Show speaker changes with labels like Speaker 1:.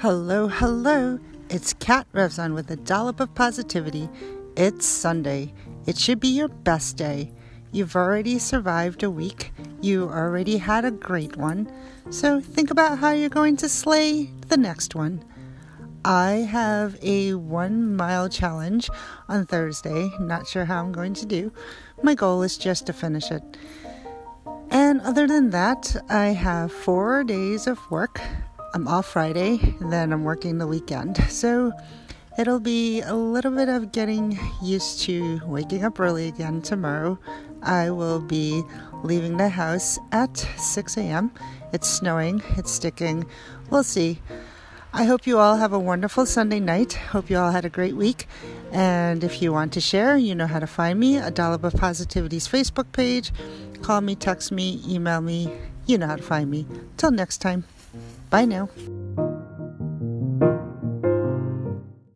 Speaker 1: Hello, hello. It's Kat Revzon with a dollop of positivity. It's Sunday. It should be your best day. You've already survived a week. You already had a great one. So think about how you're going to slay the next one. I have a one mile challenge on Thursday. Not sure how I'm going to do. My goal is just to finish it. And other than that, I have four days of work. I'm off Friday, and then I'm working the weekend. So it'll be a little bit of getting used to waking up early again tomorrow. I will be leaving the house at 6 a.m. It's snowing, it's sticking. We'll see. I hope you all have a wonderful Sunday night. Hope you all had a great week. And if you want to share, you know how to find me. A Dollop of Positivity's Facebook page. Call me, text me, email me. You know how to find me. Till next time. Bye now.